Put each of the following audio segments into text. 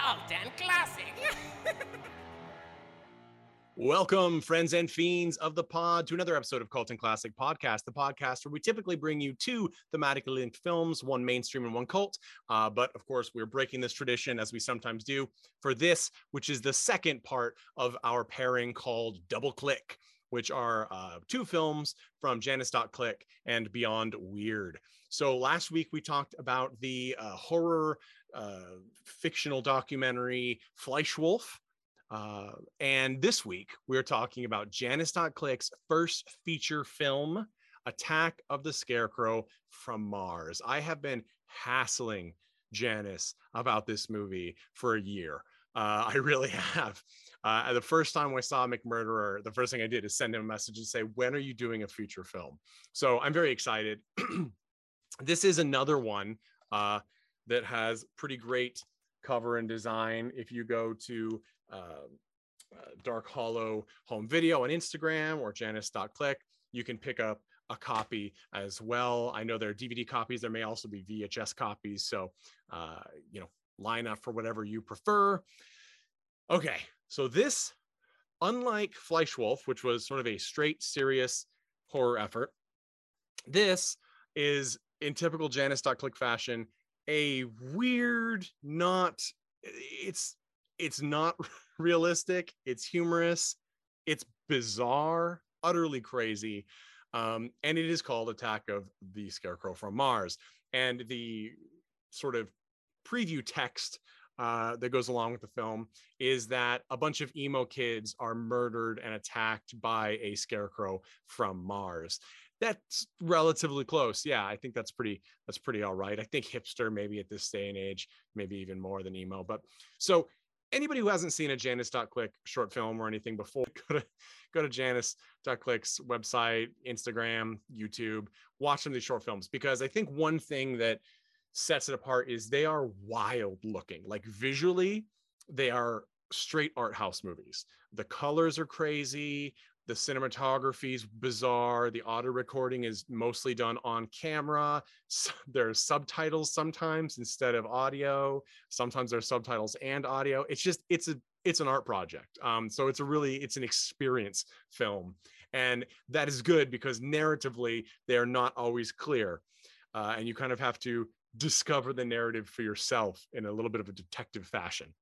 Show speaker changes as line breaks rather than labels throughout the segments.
To Cult and Classic.
Welcome, friends and fiends of the pod, to another episode of Cult and Classic Podcast, the podcast where we typically bring you two thematically linked films, one mainstream and one cult. Uh, but of course, we're breaking this tradition as we sometimes do for this, which is the second part of our pairing called Double Click which are uh, two films from Janus.click and Beyond Weird. So last week we talked about the uh, horror uh, fictional documentary Fleischwolf. Uh, and this week we're talking about Janus.click's first feature film, Attack of the Scarecrow from Mars. I have been hassling Janus about this movie for a year. Uh, I really have. Uh, the first time I saw McMurderer, the first thing I did is send him a message and say, "When are you doing a feature film?" So I'm very excited. this is another one uh, that has pretty great cover and design. If you go to uh, uh Dark Hollow Home Video on Instagram or Janus.click, you can pick up a copy as well. I know there are DVD copies. There may also be VHS copies. So, uh, you know, line up for whatever you prefer. Okay, so this, unlike Fleischwolf, which was sort of a straight, serious horror effort, this is in typical Janus.click fashion, a weird, not it's it's not realistic, it's humorous, it's bizarre, utterly crazy. Um, and it is called Attack of the Scarecrow from Mars. And the sort of preview text uh, that goes along with the film is that a bunch of emo kids are murdered and attacked by a scarecrow from Mars. That's relatively close. Yeah, I think that's pretty. That's pretty all right. I think hipster maybe at this day and age, maybe even more than emo. But so anybody who hasn't seen a Janus.click short film or anything before, go to go to Janus.click's website, Instagram, YouTube, watch some of these short films because I think one thing that sets it apart is they are wild looking. Like visually, they are straight art house movies. The colors are crazy. The cinematography is bizarre. The audio recording is mostly done on camera. there's subtitles sometimes instead of audio. Sometimes there's subtitles and audio. It's just it's a it's an art project. Um, so it's a really it's an experience film, and that is good because narratively they are not always clear, uh, and you kind of have to discover the narrative for yourself in a little bit of a detective fashion.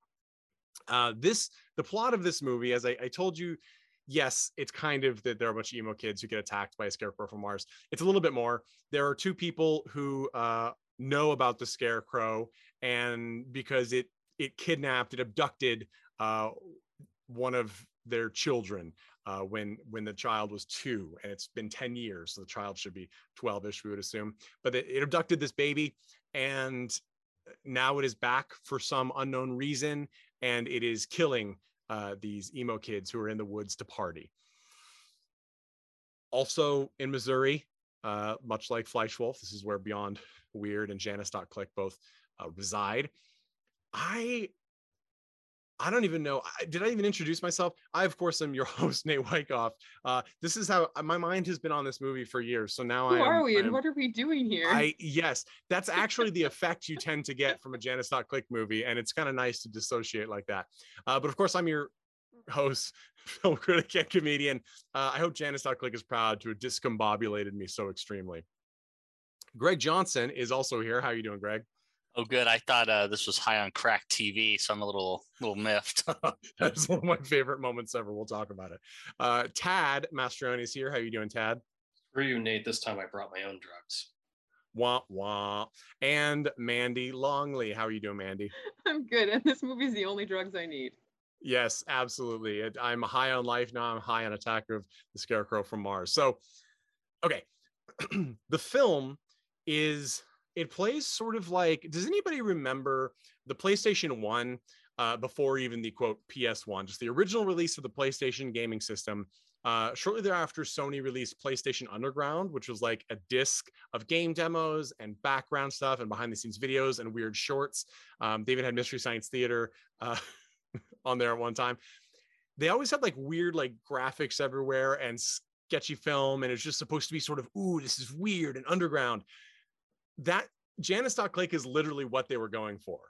Uh, this the plot of this movie, as I, I told you, yes, it's kind of that there are a bunch of emo kids who get attacked by a scarecrow from Mars. It's a little bit more. There are two people who uh, know about the scarecrow, and because it it kidnapped, it abducted uh, one of their children uh, when when the child was two, and it's been ten years, so the child should be twelve-ish, we would assume. But it, it abducted this baby, and now it is back for some unknown reason and it is killing uh, these emo kids who are in the woods to party also in missouri uh, much like fleischwolf this is where beyond weird and janus.click both uh, reside i I don't even know. Did I even introduce myself? I, of course, am your host, Nate Wyckoff. Uh, this is how uh, my mind has been on this movie for years. So now
Who
I am,
are we and what are we doing here?
I yes, that's actually the effect you tend to get from a Janus.click movie, and it's kind of nice to dissociate like that. Uh, but of course, I'm your host, film critic, and comedian. Uh, I hope Janus.click is proud to have discombobulated me so extremely. Greg Johnson is also here. How are you doing, Greg?
Oh, good. I thought uh, this was high on crack TV, so I'm a little little miffed.
That's one of my favorite moments ever. We'll talk about it. Uh, Tad Mastrioni is here. How are you doing, Tad?
For you, Nate. This time I brought my own drugs.
Wah wah. And Mandy Longley. How are you doing, Mandy?
I'm good, and this movie's the only drugs I need.
Yes, absolutely. It, I'm high on life now. I'm high on Attack of the Scarecrow from Mars. So, okay, the film is it plays sort of like. Does anybody remember the PlayStation One uh, before even the quote PS1, just the original release of the PlayStation gaming system? Uh, shortly thereafter, Sony released PlayStation Underground, which was like a disc of game demos and background stuff and behind the scenes videos and weird shorts. Um, they even had Mystery Science Theater uh, on there at one time. They always had like weird like graphics everywhere and sketchy film, and it's just supposed to be sort of, ooh, this is weird and underground. That Janus.click is literally what they were going for.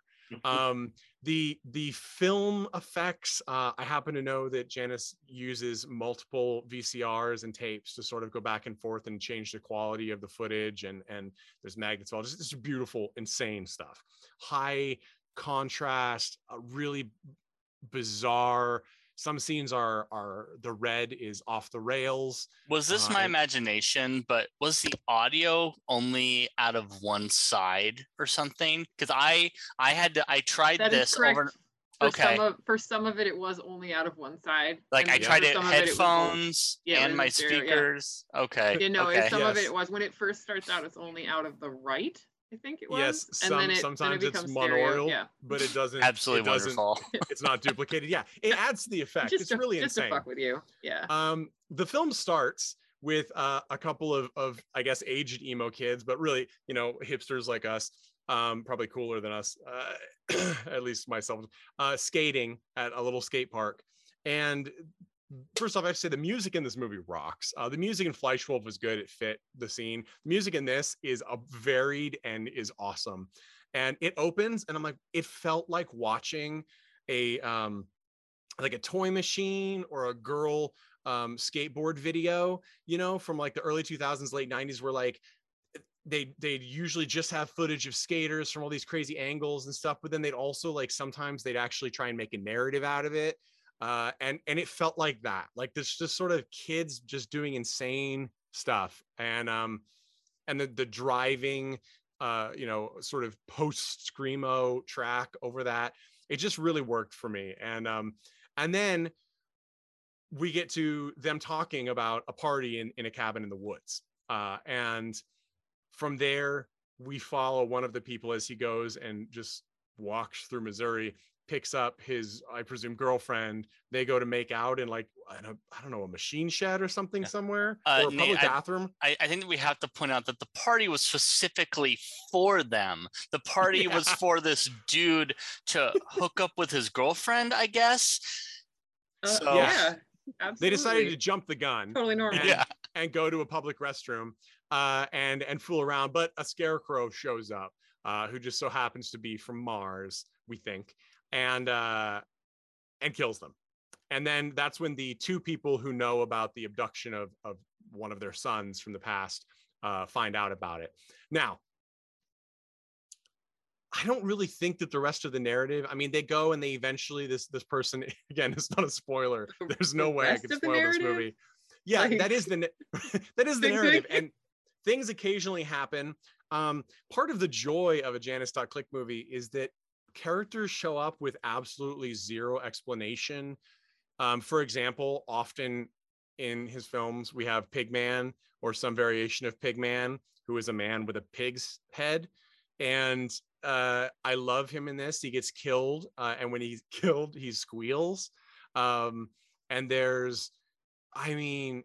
um, the the film effects uh, i happen to know that janus uses multiple vcrs and tapes to sort of go back and forth and change the quality of the footage and and there's magnets all just, just beautiful insane stuff high contrast really bizarre some scenes are are the red is off the rails
Was this
Uh,
my imagination? But was the audio only out of one side or something? Because I I had to I tried this
correct.
over.
For
Okay.
some of for some of it, it was only out of one side.
Like
and
I tried it
some of it, was
headphones
Yeah,
and
it
my
was stereo, yeah.
speakers. Okay.
You know,
okay.
some of it was when it first starts out, it's only out of the right. I think it was.
yes
and
some,
then it,
sometimes
then it
it's
becomes stereo,
monaural
Yeah,
but it doesn't
Absolutely
it doesn't,
wonderful.
it's not duplicated yeah it adds to the effect
just
it's
to,
really
just
insane
to fuck with you. Yeah.
um the film starts with uh, a couple of of i guess aged emo kids but really you know hipsters like us um probably cooler than us uh, at least myself uh skating at a little skate park and first off i have to say the music in this movie rocks. Uh the music in fleischwolf was good. It fit the scene. The music in this is a varied and is awesome. And it opens and i'm like it felt like watching a um like a toy machine or a girl um, skateboard video, you know, from like the early 2000s, late 90s, where like they they'd usually just have footage of skaters from all these crazy angles and stuff, but then they'd also like sometimes they'd actually try and make a narrative out of it. Uh, and and it felt like that, like this just sort of kids just doing insane stuff, and um, and the the driving, uh, you know, sort of post screamo track over that, it just really worked for me, and um, and then we get to them talking about a party in, in a cabin in the woods. Uh, and from there, we follow one of the people as he goes and just walks through Missouri, picks up his, I presume, girlfriend. They go to make out in like, I don't, I don't know, a machine shed or something somewhere
Uh,
or a
Nate,
public
I-
bathroom.
I, I think that we have to point out that the party was specifically for them. The party was for this dude to hook up with his girlfriend, I guess.
Uh,
So-
yeah. Absolutely.
They decided to jump the gun.
totally normal.
And-
Yeah.
and go to a public restroom uh, and and fool around. But a scarecrow shows up, uh, who just so happens to be from Mars, we think, and uh, and kills them. And then that's when the two people who know about the abduction of of one of their sons from the past uh, find out about it. Now. I don't really think that the rest of the narrative. I mean, they go and they eventually this this person again. It's not a spoiler. There's no
the
way I could spoil this movie. Yeah,
Like-
that is the that is the narrative, and things occasionally happen. Um, part of the joy of a Janus.click movie is that characters show up with absolutely zero explanation. Um, for example, often in his films, we have Pigman or some variation of Pigman, who is a man with a pig's head. And uh, I love him in this. He gets killed, uh, and when he's killed, he squeals. Um, and there's, I mean,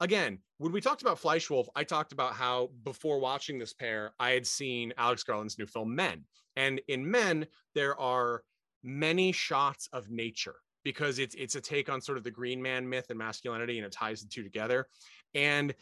again, when we talked about Fleischwolf, I talked about how before watching this pair, I had seen Alex Garland's new film Men. And in Men, there are many shots of nature because it's it's a take on sort of the green man myth and masculinity and it ties the two together. And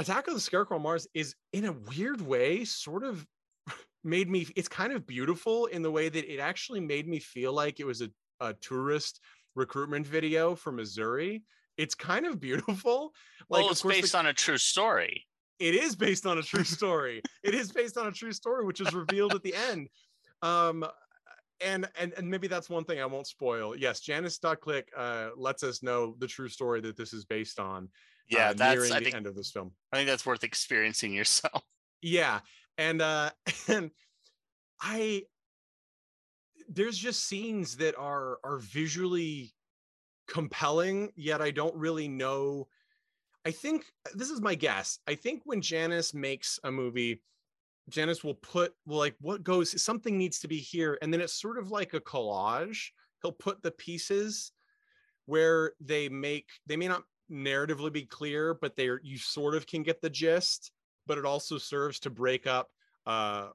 Attack of the Scarecrow on Mars is in a weird way sort of made me it's kind of beautiful in the way that it actually made me feel like it was a, a tourist recruitment video for Missouri. It's kind of beautiful.
Well,
of
it's
course, the-
based on a true story.
it is based on a true story. it is based on a true story, which is revealed at the end. Um, and and and maybe that's one thing I won't spoil. Yes, Janus Click uh, lets us know the true story that this is based on.
Yeah,
uh,
that's I
the
think
end of this film.
I think that's worth experiencing yourself.
Yeah, and uh, and I there's just scenes that are are visually compelling, yet I don't really know. I think this is my guess. I think when Janus makes a movie, Janus will put well, like what goes something needs to be here, and then it's sort of like a collage. He'll put the pieces where they make they may not narratively be clear, but they're you sort of can get the gist. But it also serves to break up uh,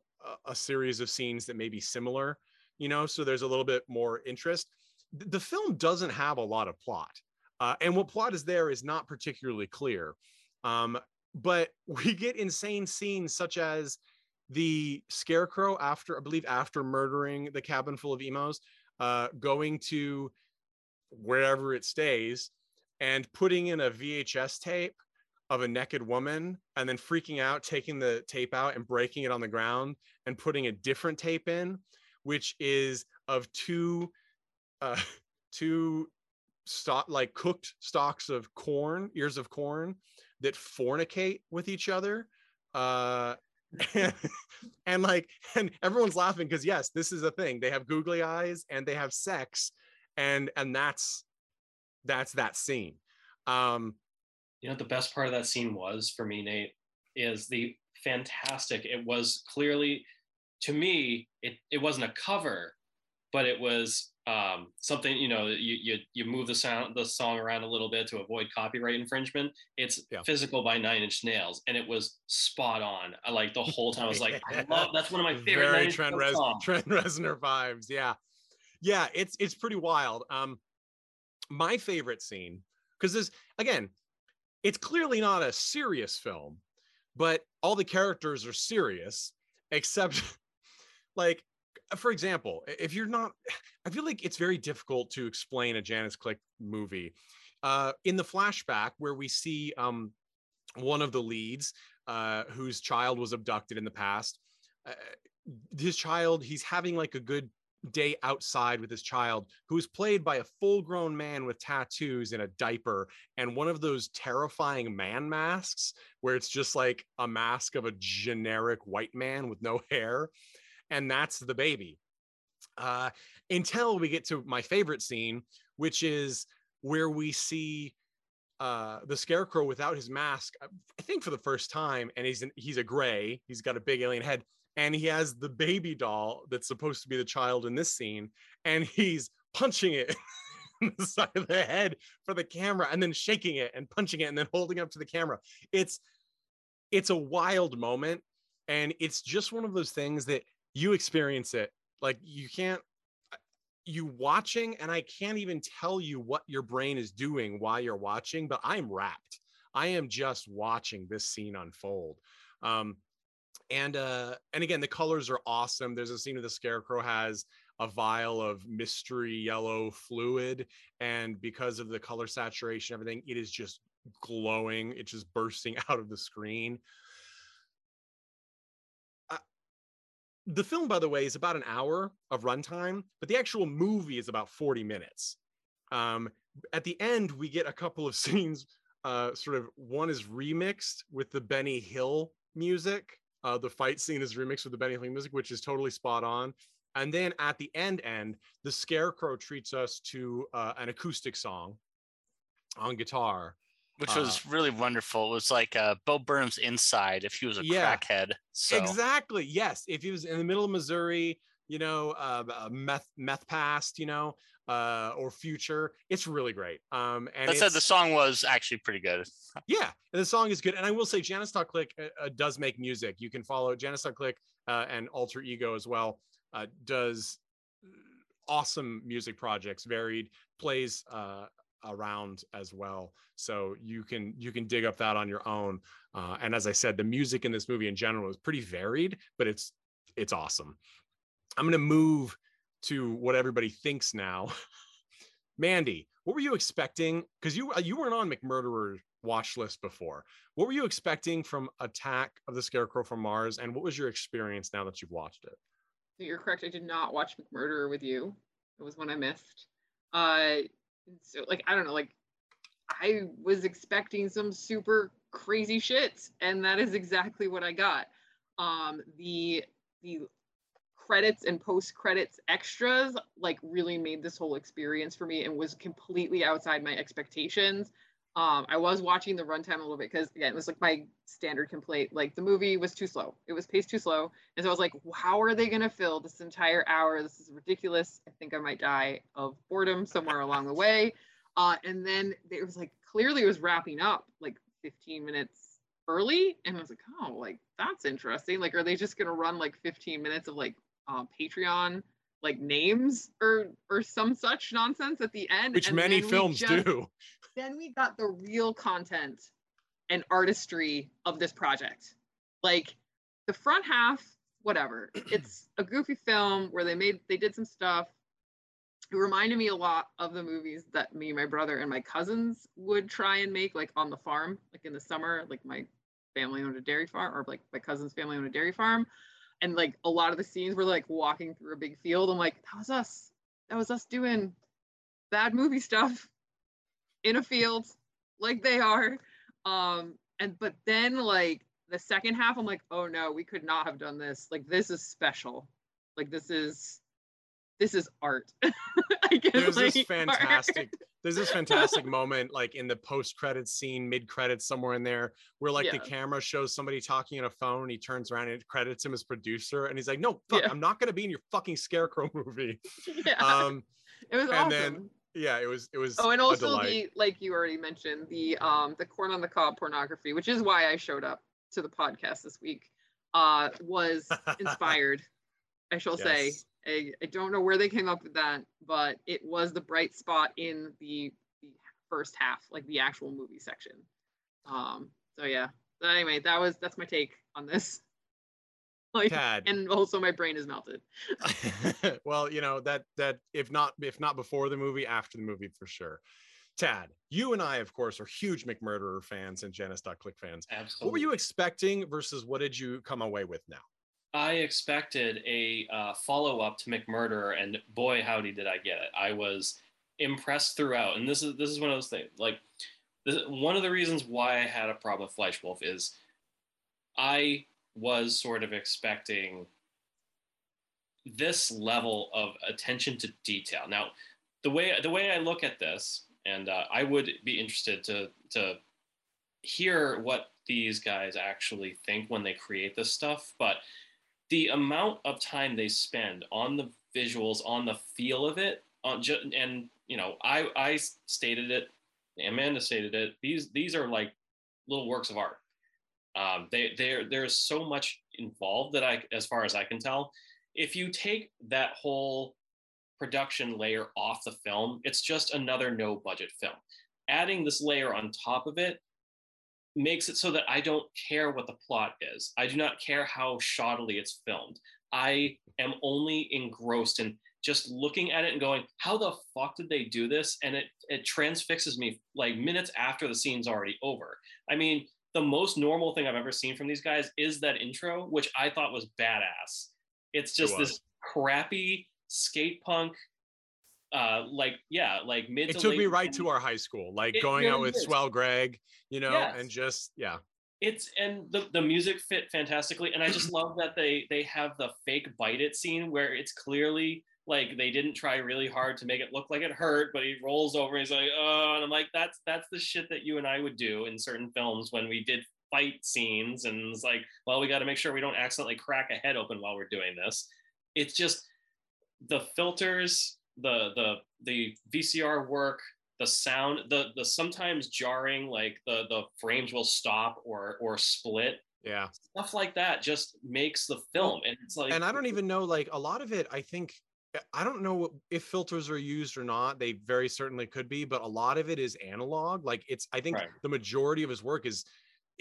a series of scenes that may be similar, you know. So there's a little bit more interest. Th- The film doesn't have a lot of plot, uh, and what plot is there is not particularly clear. Um, but we get insane scenes such as the scarecrow after i believe after murdering the cabin full of emos uh going to wherever it stays and putting in a vhs tape of a naked woman and then freaking out taking the tape out and breaking it on the ground and putting a different tape in which is of two uh two stock like cooked stalks of corn ears of corn that fornicate with each other uh and, and like and everyone's laughing because yes this is a thing they have googly eyes and they have sex and and that's that's that scene um
You know the best part of that scene was for me, Nate, is the fantastic. It was clearly, to me, it it wasn't a cover, but it was um, something. You know, you you you move the sound the song around a little bit to avoid copyright infringement. It's
Yeah.
physical by Nine Inch Nails, and it was spot on. I like the whole time. I was like, I love. That's one of my favorite
very
Nine Inch
Trent,
Nails
Rez- Trent Reznor vibes. Yeah, yeah, it's it's pretty wild. Um, my favorite scene because this again, it's clearly not a serious film, but all the characters are serious except like for example if you're not i feel like it's very difficult to explain a janus click movie. Uh in the flashback where we see um one of the leads uh whose child was abducted in the past uh, his child he's having like a good day outside with his child who is played by a full grown man with tattoos in a diaper and one of those terrifying man masks where it's just like a mask of a generic white man with no hair and that's the baby. Uh until we get to my favorite scene which is where we see uh the scarecrow without his mask uh, i think for the first time and he's an, he's a gray he's got a big alien head and he has the baby doll that's supposed to be the child in this scene and he's punching it the side of the head for the camera and then shaking it and punching it and then holding up to the camera. It's it's a wild moment and it's just one of those things that you experience it like you can't you watching and i can't even tell you what your brain is doing while you're watching but i'm wrapped. I am just watching this scene unfold. Um and uh and again the colors are awesome. There's a scene where the scarecrow has a vial of mystery yellow fluid and because of the color saturation everything it is just glowing. It's just bursting out of the screen the film by the way is about an hour of runtime but the actual movie is about 40 minutes. Um at the end we get a couple of scenes uh sort of one is remixed with the benny hill music. Uh the fight scene is remixed with the benny hill music which is totally spot on. And then at the end end the scarecrow treats us to uh, an acoustic song on guitar
which
Uh,
was really wonderful. It was like uh, Bo Burnham's Inside if he was a
Yeah.
crackhead. So
Exactly. Yes. If he was in the middle of Missouri, you know, uh, uh, meth meth past, you know, uh, or future, it's really great. Um, and
that said, the song was actually pretty good.
yeah, and the song is good. And I will say, Janus.click uh, uh, does make music. You can follow Janus Click uh, and Alter Ego as well. Uh, does awesome music projects, varied plays uh, around as well. So you can you can dig up that on your own. Uh, and as I said, the music in this movie in general is pretty varied, but it's it's awesome. I'm gonna move to what everybody thinks now. Mandy, what were you expecting? Because you you weren't on McMurderer watch list before. What were you expecting from Attack of the Scarecrow from Mars, and what was your experience now that you've watched it?
You're correct. I did not watch McMurderer with you. It was one I missed. Uh, so like I don't know, like I was expecting some super crazy shit, and that is exactly what I got. Um, the the credits and post credits extras like really made this whole experience for me and was completely outside my expectations. Um, I was watching the runtime a little bit because again, it was like my standard complaint. Like the movie was too slow. It was paced too slow. And so I was like, how are they gonna fill this entire hour? This is ridiculous. I think I might die of boredom somewhere along the way. Uh, and then it was like clearly it was wrapping up like 15 minutes early. And I was like, oh, like that's interesting. Like, are they just gonna run like 15 minutes of like uh, Patreon like names or or some such nonsense at the end?
Which
And
many films
just-
do.
Then we got the real content and artistry of this project. Like the front half, whatever. It's a goofy film where they made they did some stuff. It reminded me a lot of the movies that me, my brother, and my cousins would try and make, like on the farm, like in the summer. Like my family owned a dairy farm, or like my cousin's family owned a dairy farm. And like a lot of the scenes were like walking through a big field. I'm like, that was us. That was us doing bad movie stuff in a field like they are. Um and but then like the second half i'm like oh no we could not have done this. Like this is special. Like this is this is art. I can,
There's this
like,
fantastic there's this fantastic moment like in the post credits scene mid credits somewhere in there where like the camera shows somebody talking on a phone he turns around and it credits him as producer and he's like no fuck
Yeah.
i'm not going to be in your fucking scarecrow movie.
Yeah.
Um
it was
and
awesome.
then yeah it was it was
oh and also the like you already mentioned the um the corn on the cob pornography which is why i showed up to the podcast this week uh was inspired i shall say I, I don't know where they came up with that, but it was the bright spot in the, the first half, like the actual movie section. Um, so yeah. But anyway, that was that's my take on this. Like,
Tad.
and also my brain is melted.
well, you know that that if not if not before the movie, after the movie for sure. Tad, you and I, of course, are huge McMurderer fans and Janus.click fans.
Absolutely.
What were you expecting versus what did you come away with now?
I expected a uh, follow up to McMurderer, and boy, howdy, did I get it! I was impressed throughout, and this is this is one of those things. Like, this, one of the reasons why I had a problem with Fleischwolf is I was sort of expecting this level of attention to detail. Now, the way the way I look at this, and uh, I would be interested to to hear what these guys actually think when they create this stuff, but the amount of time they spend on the visuals, on the feel of it, on ju- and you know, I I stated it, Amanda stated it. These these are like little works of art. Um, they there there's so much involved that I, as far as I can tell, if you take that whole production layer off the film, it's just another no budget film. Adding this layer on top of it makes it so that I don't care what the plot is. I do not care how shoddily it's filmed. I am only engrossed in just looking at it and going, how the fuck did they do this? And it it transfixes me like minutes after the scene's already over. I mean, the most normal thing I've ever seen from these guys is that intro, which I thought was badass. It's just
was.
this crappy skate punk, uh, like yeah, like mid.
It
to
took
late
me right
90s.
to our high school, like
It
going out with
is.
Swell Greg, you know,
Yes.
and just yeah.
it's and the, the music fit fantastically and i just love that they they have the fake bite it scene where it's clearly like they didn't try really hard to make it look like it hurt but he rolls over and he's like oh and i'm like that's that's the shit that you and i would do in certain films when we did fight scenes and it's like well we got to make sure we don't accidentally crack a head open while we're doing this it's just the filters the the the vcr work the sound the the sometimes jarring like the the frames will stop or or split
Yeah.
stuff like that just makes the film and it's like
and I don't even know, like a lot of it, I think I don't know if filters are used or not. They very certainly could be, but a lot of it is analog. Like it's, I think
Right.
the majority of his work is,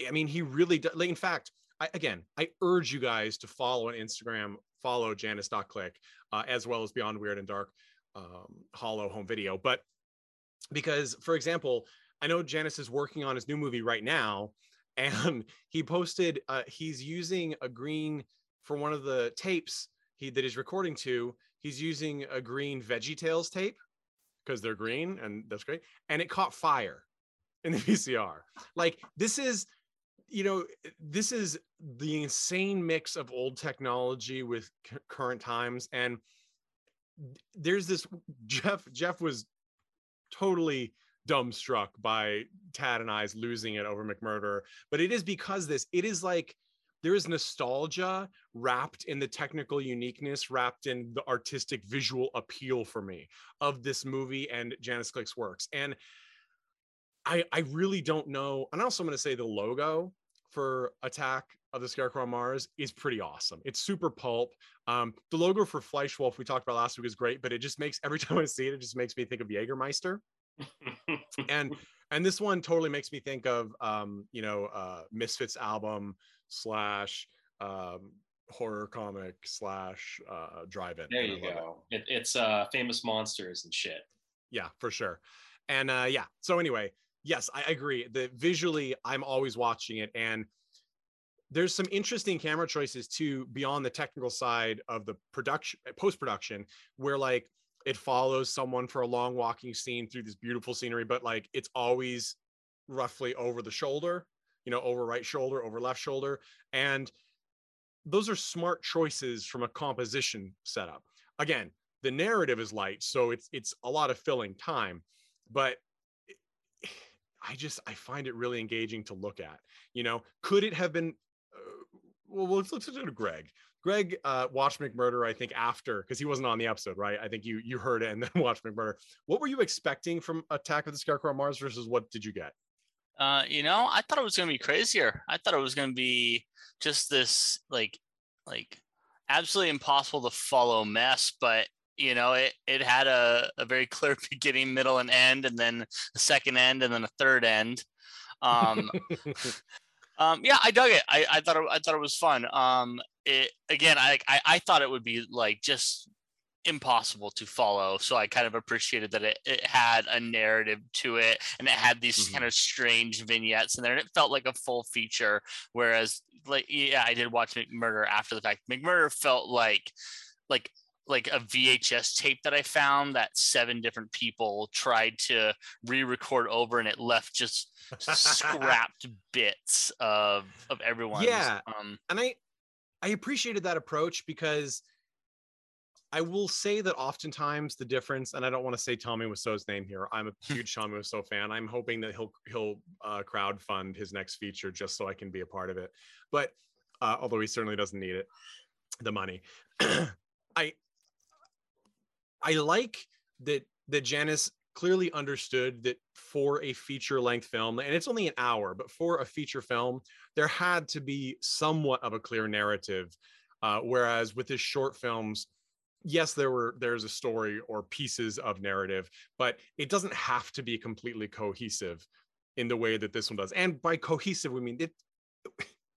I mean, he really does. Like, in fact, I, again, I urge you guys to follow on Instagram, follow Janus.click, uh, as well as Beyond Weird and Dark um, Hollow Home Video. But because, for example, I know Janus is working on his new movie right now, and he posted uh, he's using a green for one of the tapes he that he's recording to. He's using a green Veggie Tales tape because they're green, and that's great. And it caught fire in the VCR. Like this is, you know, this is the insane mix of old technology with c- current times, and there's this Jeff. Jeff was totally dumbstruck by Tad and I's losing it over McMurder, but it is because this. It is like there is nostalgia wrapped in the technical uniqueness, wrapped in the artistic visual appeal for me of this movie and Janus Click's works. And I I really don't know. And also I'm going to say the logo for Attack of the Scarecrow on Mars is pretty awesome. It's super pulp. Um, the logo for Fleischwolf we talked about last week is great, but it just makes every time I see it, it just makes me think of Jägermeister. and and this one totally makes me think of um, you know uh, Misfits album slash um, horror comic slash uh, drive-in.
there you
love it.
go. It, it's uh, famous monsters and shit.
yeah for sure and uh yeah so anyway yes i agree the visually i'm always watching it and there's some interesting camera choices too beyond the technical side of the production post production where like it follows someone for a long walking scene through this beautiful scenery but like it's always roughly over the shoulder you know over right shoulder over left shoulder and those are smart choices from a composition setup. Again the narrative is light so it's it's a lot of filling time but i just i find it really engaging to look at you know? Could it have been uh, well let's let's go to greg. Greg uh watched mcmurder i think after because he wasn't on the episode right? I think you you heard it and then watched mcmurder. What were you expecting from attack of the scarecrow on mars versus what did you get
Uh, you know, I thought it was gonna be crazier. I thought it was gonna be just this like like absolutely impossible to follow mess, but you know, it it had a, a very clear beginning, middle, and end, and then a second end, and then a third end. Um, um, yeah, I dug it. I, I thought it, I thought it was fun. Um, it again, I, I I thought it would be like just impossible to follow. So I kind of appreciated that it, it had a narrative to it and it had these
Mhm.
kind of strange vignettes in there and it felt like a full feature. Whereas like yeah, I did watch McMurder after the fact. McMurder felt like like like a VHS tape that I found that seven different people tried to re-record over and it left just scrapped bits of of everyone.
Yeah.
um
and I I appreciated that approach because I will say that oftentimes the difference, and I don't want to say Tommy Wiseau's name here. I'm a huge Tommy Wiseau fan. I'm hoping that he'll he'll uh, crowd fund his next feature just so I can be a part of it. But uh, although he certainly doesn't need it, the money. I I like that that Janus clearly understood that for a feature length film, and it's only an hour, but for a feature film, there had to be somewhat of a clear narrative. Uh, whereas with his short films, yes, there were there's a story or pieces of narrative, but it doesn't have to be completely cohesive in the way that this one does. And by cohesive, we mean it.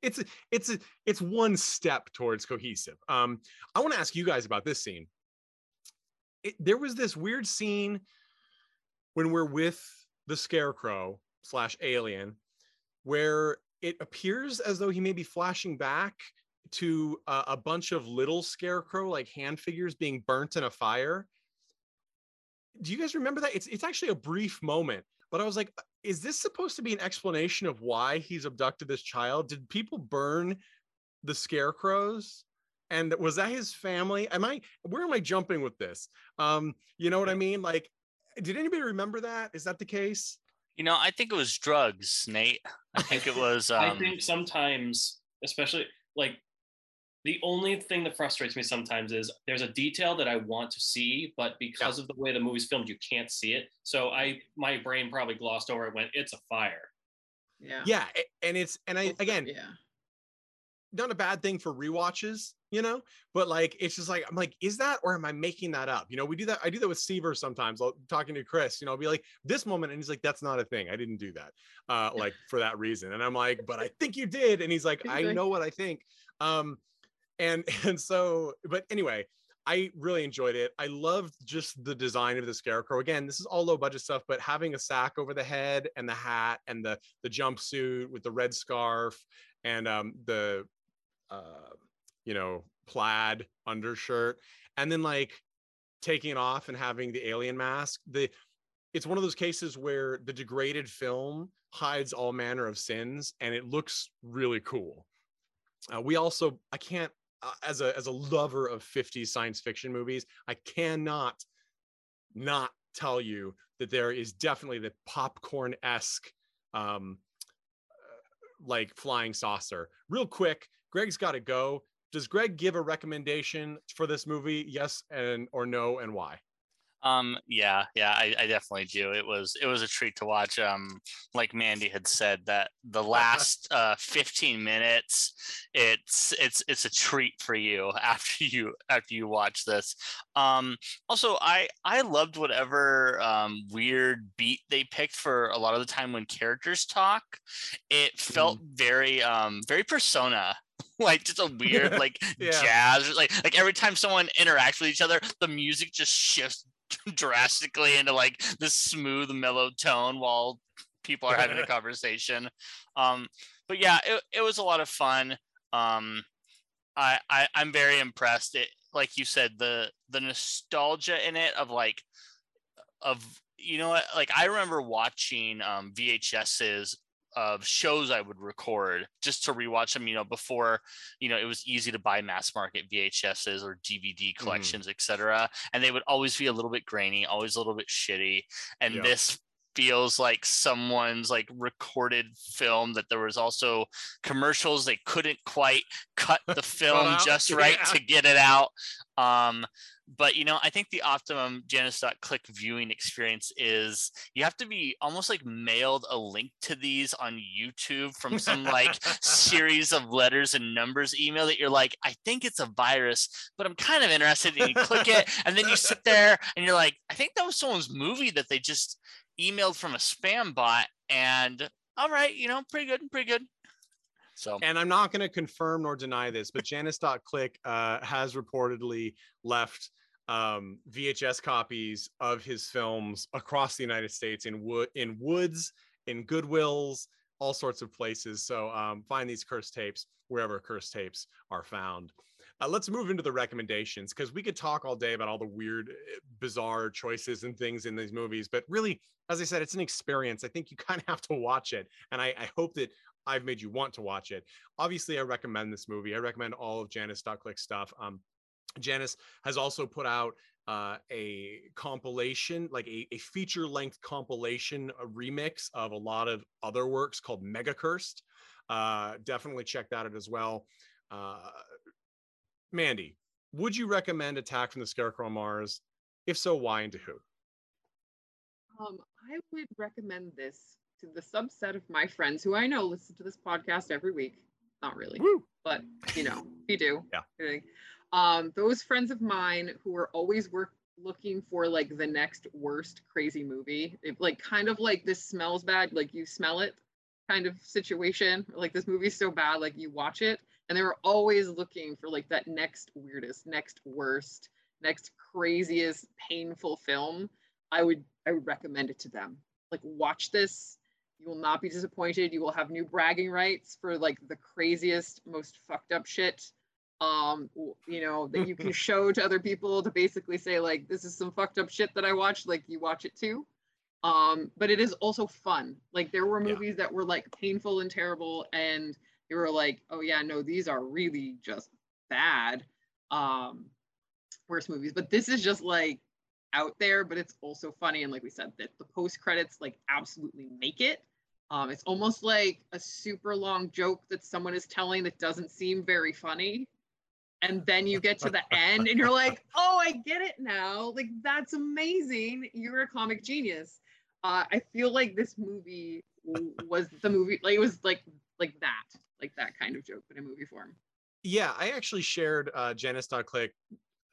It's it's it's one step towards cohesive. Um, I want to ask you guys about this scene. It, there was this weird scene when we're with the scarecrow slash alien where it appears as though he may be flashing back to uh, a bunch of little scarecrow like hand figures being burnt in a fire. Do you guys remember that? It's it's actually a brief moment but i was like is this supposed to be an explanation of why he's abducted this child? Did people burn the scarecrows? And was that his family? Am i where am i jumping with this? Um you know what i mean? Like did anybody remember that? Is that the case?
You know, I think it was drugs, Nate. I think it was um
I think sometimes, especially like the only thing that frustrates me sometimes is there's a detail that I want to see, but because of the way the movie's filmed, you can't see it. So I my brain probably glossed over it when it's a fire.
Yeah.
yeah and it's and i again
Yeah.
not a bad thing for rewatches, you know, but like it's just like I'm like, is that or am I making that up? You know, we do that. I do that with Seaver sometimes. I'll talking to Chris, you know, I'll be like, this moment, and he's like, that's not a thing. I didn't do that, uh, like for that reason. And I'm like, but I think you did. And he's like,
He's
I
like-
know what I think. Um, and and so, but anyway, I really enjoyed it. I loved just the design of the scarecrow. Again, this is all low budget stuff, but having a sack over the head and the hat and the the jumpsuit with the red scarf and um, the uh, you know plaid undershirt, and then like taking it off and having the alien mask. The it's one of those cases where the degraded film hides all manner of sins, and it looks really cool. Uh, we also I can't uh, as a as a lover of 50s science fiction movies, I cannot not tell you that there is definitely the popcorn esque um, uh, like flying saucer. Real quick, Greg's got to go. Does Greg give a recommendation for this movie? Yes and or no, and why?
Um, yeah, yeah, I, I definitely do. It was it was a treat to watch. Um, like Mandy had said, that the last uh 15 minutes, it's it's it's a treat for you after you after you watch this. Um, also, I I loved whatever um weird beat they picked for a lot of the time when characters talk. It felt mm. very um very persona like just a weird like yeah. jazz like like every time someone interacts with each other the music just shifts drastically into like this smooth mellow tone while people are having a conversation. Um but yeah it, it was a lot of fun. Um I, I i'm very impressed. It like you said the the nostalgia in it of like of you know what like i remember watching um vhs's of shows I would record just to rewatch them, you know, before, you know, it was easy to buy mass market VHSs or DVD mm-hmm. collections, mm. etc. And they would always be a little bit grainy, always a little bit shitty. And yep. this feels like someone's like recorded film that there was also commercials they couldn't quite cut the film just right yeah. to get it out um but you know i think the optimum Janus.click viewing experience is you have to be almost like mailed a link to these on youtube from some like series of letters and numbers email that you're like i think it's a virus but i'm kind of interested. And you click it and then you sit there and you're like i think that was someone's movie that they just emailed from a spam bot and all right you know pretty good pretty good so,
and I'm not going to confirm nor deny this, but Janus.click uh, has reportedly left um, VHS copies of his films across the United States in wood in woods, in Goodwills, all sorts of places. So um, find these cursed tapes wherever cursed tapes are found. Uh, let's move into the recommendations because we could talk all day about all the weird, eh, bizarre choices and things in these movies. But really, as I said, it's an experience. I think you kind of have to watch it. And I, I hope that I've made you want to watch it. Obviously, I recommend this movie. I recommend all of Janus Janus.click stuff. Um, Janus has also put out uh, a compilation, like a, a feature length compilation, a remix of a lot of other works called Mega Cursed. Uh, definitely check that out as well. Uh, Mandy, would you recommend Attack from the Scarecrow on Mars? If so, why and to who?
Um, I would recommend this to the subset of my friends who I know listen to this podcast every week. Not really, Woo! but you know, you do.
Yeah.
Um, those friends of mine who are always work looking for like the next worst crazy movie, it, like kind of like this smells bad, like you smell it kind of situation. Like this movie's so bad, like you watch it, and they were always looking for like that next weirdest, next worst, next craziest, painful film. I would I would recommend it to them. Like watch this you will not be disappointed. You will have new bragging rights for like the craziest, most fucked up shit. Um, you know, that you can show to other people to basically say, like, this is some fucked up shit that I watched, like you watch it too. Um, but it is also fun. Like there were movies yeah. that were like painful and terrible, and you were like, oh yeah, no, these are really just bad. Um, worst movies. But this is just like out there, but it's also funny. And like we said, that the post credits like absolutely make it. Um, it's almost like a super long joke that someone is telling that doesn't seem very funny. And then you get to the end and you're like, oh, I get it now. Like, that's amazing. You're a comic genius. Uh, I feel like this movie was the movie, like, it was like, like that, like that kind of joke, but in movie form.
Yeah, I actually shared uh, Janus.click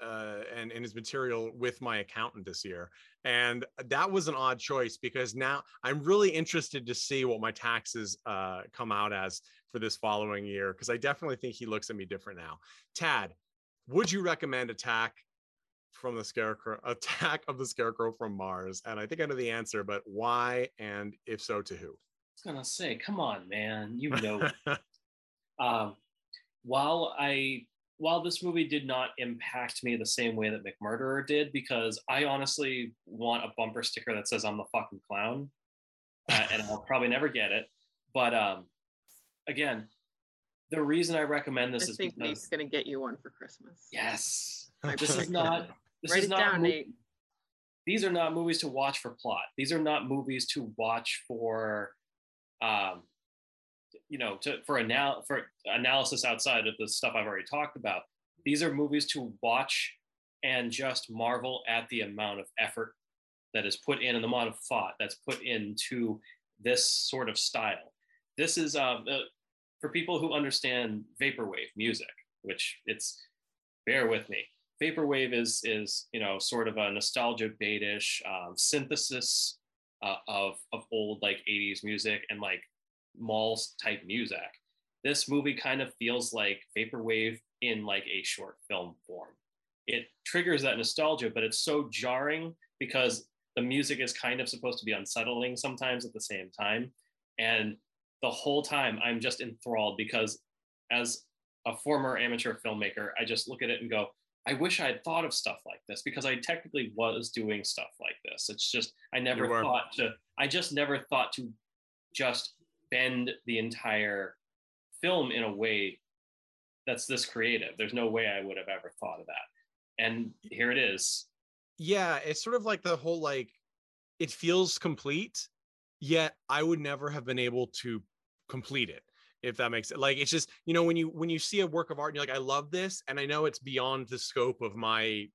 uh, and, in his material with my accountant this year. And that was an odd choice because now I'm really interested to see what my taxes uh, come out as for this following year because I definitely think he looks at me different now. Tad, would you recommend Attack from the Scarecrow, Attack of the Scarecrow from Mars, and I think I know the answer, but why and if so, to who?
I was gonna say, come on, man, you know. um, while I while this movie did not impact me the same way that McMurderer did, because I honestly want a bumper sticker that says I'm the fucking clown, uh, and I'll probably never get it. But um, again, the reason I recommend this
I
is
think
because
Nate's gonna get you one for Christmas.
yes, this is not. This
Write
is
it
not
down, Nate.
these are not movies to watch for plot. These are not movies to watch for, um, you know, to for anal- for analysis outside of the stuff I've already talked about. These are movies to watch and just marvel at the amount of effort that is put in and the amount of thought that's put into this sort of style. This is um, uh, for people who understand vaporwave music, which it's bear with me vaporwave is is you know sort of a nostalgia baitish um, synthesis uh, of of old like 80s music and like malls type music this movie kind of feels like vaporwave in like a short film form. It triggers that nostalgia but it's so jarring because the music is kind of supposed to be unsettling sometimes at the same time. And the whole time i'm just enthralled because as a former amateur filmmaker i just look at it and go I wish I had thought of stuff like this because I technically was doing stuff like this. It's just I never thought to I just never thought to just bend the entire film in a way that's this creative. There's no way I would have ever thought of that. And here it is.
yeah it's sort of like the whole like it feels complete yet i would never have been able to complete it if that makes it like it's just you know when you when you see a work of art and you're like i love this and i know it's beyond the scope of my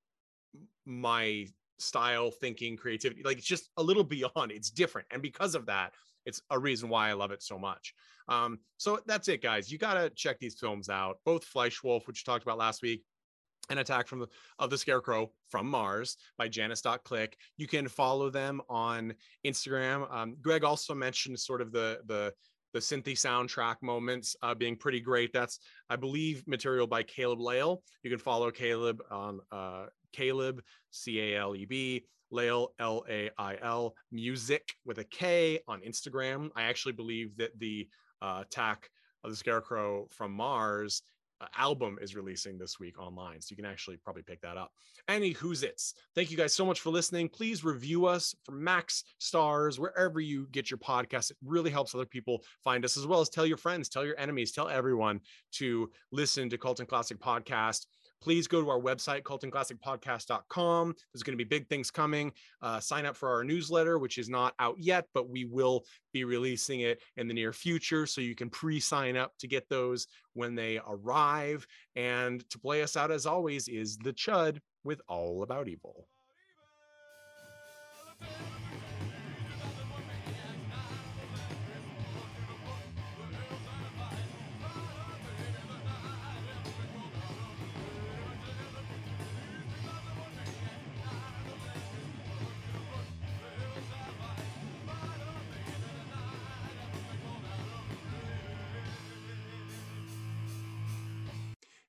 my style thinking creativity like it's just a little beyond it's different and because of that it's a reason why i love it so much. Um so that's it guys. You got to check these films out. Both fleischwolf which we talked about last week an attack from the of the scarecrow from mars by Janus.click you can follow them on instagram. Um, greg also mentioned sort of the the the synthy soundtrack moments uh, being pretty great. That's i believe material by caleb Lail you can follow caleb on uh, caleb c-a-l-e-b Lail, L A I L, music with a K on Instagram. I actually believe that the uh, attack of the Scarecrow from Mars uh, album is releasing this week online. So you can actually probably pick that up. Any who's it's. Thank you guys so much for listening. Please review us for max stars wherever you get your podcast. It really helps other people find us, as well as tell your friends, tell your enemies, tell everyone to listen to Cult and Classic Podcast. Please go to our website, cultandclassicpodcast.com. There's going to be big things coming. Uh, sign up for our newsletter, which is not out yet, but we will be releasing it in the near future. So you can pre sign up to get those when they arrive. And to play us out, as always, is The Chud with All About Evil.